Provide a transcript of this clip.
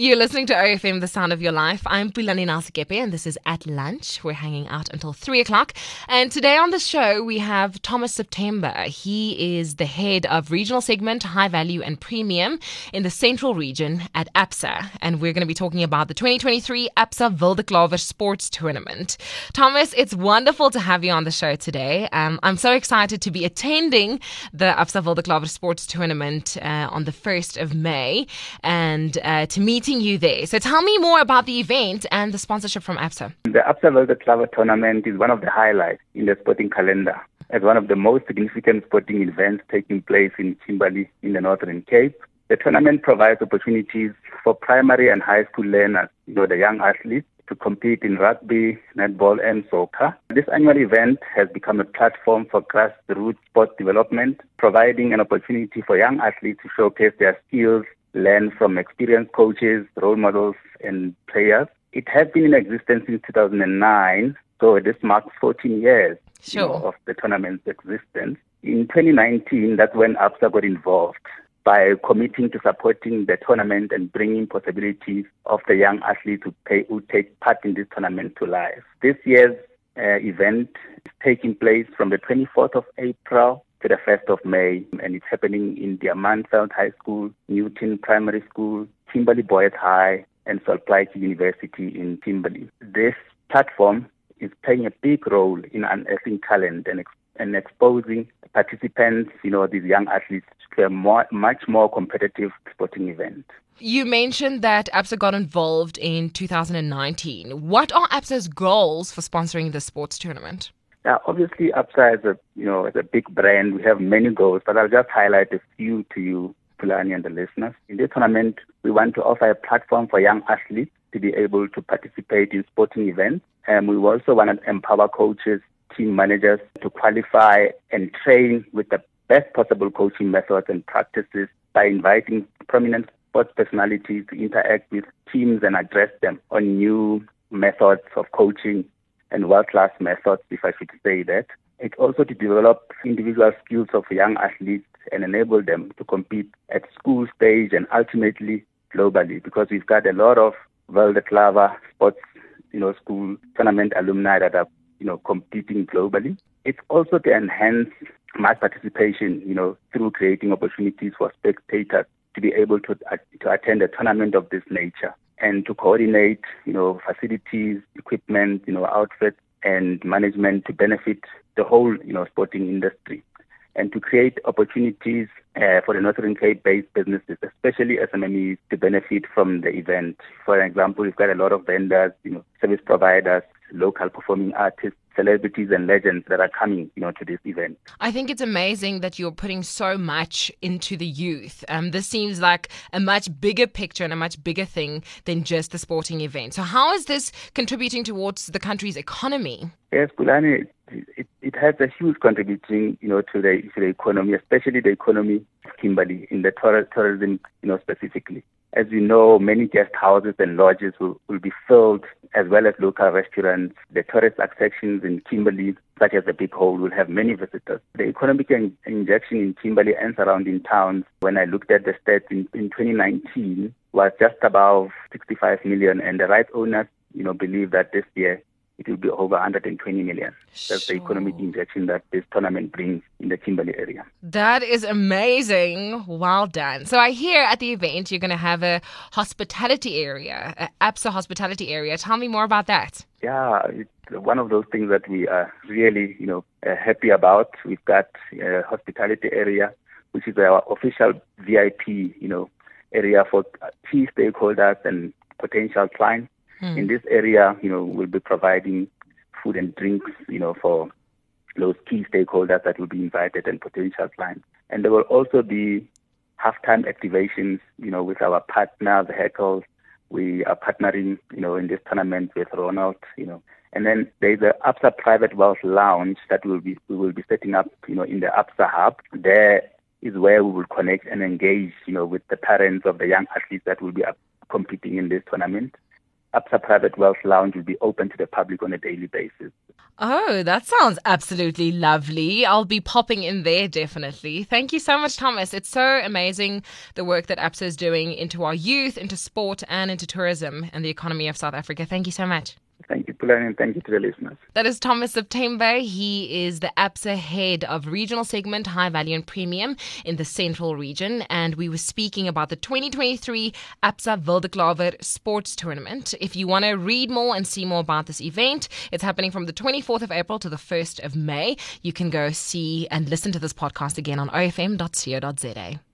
You're listening to OFM, The Sound of Your Life. I'm Pulane Nel-Sekepe, and this is At Lunch. We're hanging out until 3 o'clock. And today on the show, we have Thomas September. He is the head of regional segment, high value and premium in the central region at ABSA. And we're going to be talking about the 2023 ABSA Wildeklawer Sports Tournament. Thomas, it's wonderful to have you on the show today. Um, I'm so excited to be attending the ABSA Wildeklawer Sports Tournament uh, on the 1st of May and uh, to meet meeting you there. So tell me more about the event and the sponsorship from ABSA. The ABSA Wildeklawer Tournament is one of the highlights in the sporting calendar as one of the most significant sporting events taking place in Kimberley in the Northern Cape. The tournament provides opportunities for primary and high school learners, you know, the young athletes, to compete in rugby, netball, and soccer. This annual event has become a platform for grassroots sport development, providing an opportunity for young athletes to showcase their skills learn from experienced coaches, role models, and players. It has been in existence since 2009, so this marks 14 years sure. you know, of the tournament's existence. In 2019, that's when ABSA got involved by committing to supporting the tournament and bringing possibilities of the young athletes who, pay, who take part in this tournament to life. This year's uh, event is taking place from the 24th of April to the 1st of May, and it's happening in Diamantveld High School, Newton Primary School, Kimberley Boys High, and Sol Plaatje University in Kimberley. This platform is playing a big role in unearthing talent and, ex- and exposing participants, you know, these young athletes to a more, much more competitive sporting event. You mentioned that ABSA got involved in 2019. What are ABSA's goals for sponsoring the sports tournament? Yeah, obviously, ABSA is a you know is a big brand. We have many goals, but I'll just highlight a few to you, Pulane and the listeners. In this tournament, we want to offer a platform for young athletes to be able to participate in sporting events, and we also want to empower coaches, team managers to qualify and train with the best possible coaching methods and practices by inviting prominent sports personalities to interact with teams and address them on new methods of coaching and world-class methods, if I should say that. It's also to develop individual skills of young athletes and enable them to compete at school stage and ultimately globally because we've got a lot of Wildeklawer sports, you know, school tournament alumni that are, you know, competing globally. It's also to enhance mass participation, you know, through creating opportunities for spectators to be able to, to attend a tournament of this nature and to coordinate, you know, facilities, equipment, you know, outfits and management to benefit the whole, you know, sporting industry and to create opportunities uh, for the Northern Cape-based businesses, especially SMEs, to benefit from the event. For example, we've got a lot of vendors, you know, service providers, local performing artists, celebrities and legends that are coming, you know, to this event. I think it's amazing that you're putting so much into the youth. Um, this seems like a much bigger picture and a much bigger thing than just the sporting event. So, how is this contributing towards the country's economy? Yes, Pulane, it, it has a huge contributing, you know, to the to the economy, especially the economy of Kimberley in the tourism, you know, specifically. As you know, many guest houses and lodges will, will be filled, as well as local restaurants. The tourist attractions in Kimberley, such as the Big Hole, will have many visitors. The economic in- injection in Kimberley and surrounding towns, when I looked at the stats in, in 2019, was just above 65 million, and the right owners, you know, believe that this year it will be over 120 million. That's Sure. the economic injection that this tournament brings in the Kimberley area. That is amazing. Well done. So I hear at the event you're going to have a hospitality area, a ABSA hospitality area. Tell me more about that. Yeah, it's one of those things that we are really, you know, uh, happy about. We've got a hospitality area, which is our official VIP, you know, area for key stakeholders and potential clients. Hmm. In this area, you know, we'll be providing food and drinks, you know, for those key stakeholders that will be invited and potential clients. And there will also be halftime activations, you know, with our partner vehicles. We are partnering, you know, in this tournament with Ronald, you know. And then there's the ABSA Private Wealth Lounge that will be we will be setting up, you know, in the ABSA Hub. There is where we will connect and engage, you know, with the parents of the young athletes that will be competing in this tournament. Absa Private Wealth Lounge will be open to the public on a daily basis. Oh, that sounds absolutely lovely. I'll be popping in there definitely. Thank you so much, Thomas. It's so amazing the work that ABSA is doing into our youth, into sport, and into tourism and the economy of South Africa. Thank you so much. And thank you to the listeners. That is Thomas September. He is the ABSA head of regional segment High Value and Premium in the Central Region. And we were speaking about the 2023 ABSA Wildeklawer Sports Tournament. If you want to read more and see more about this event, it's happening from the 24th of April to the 1st of May. You can go see and listen to this podcast again on ofm.co.za.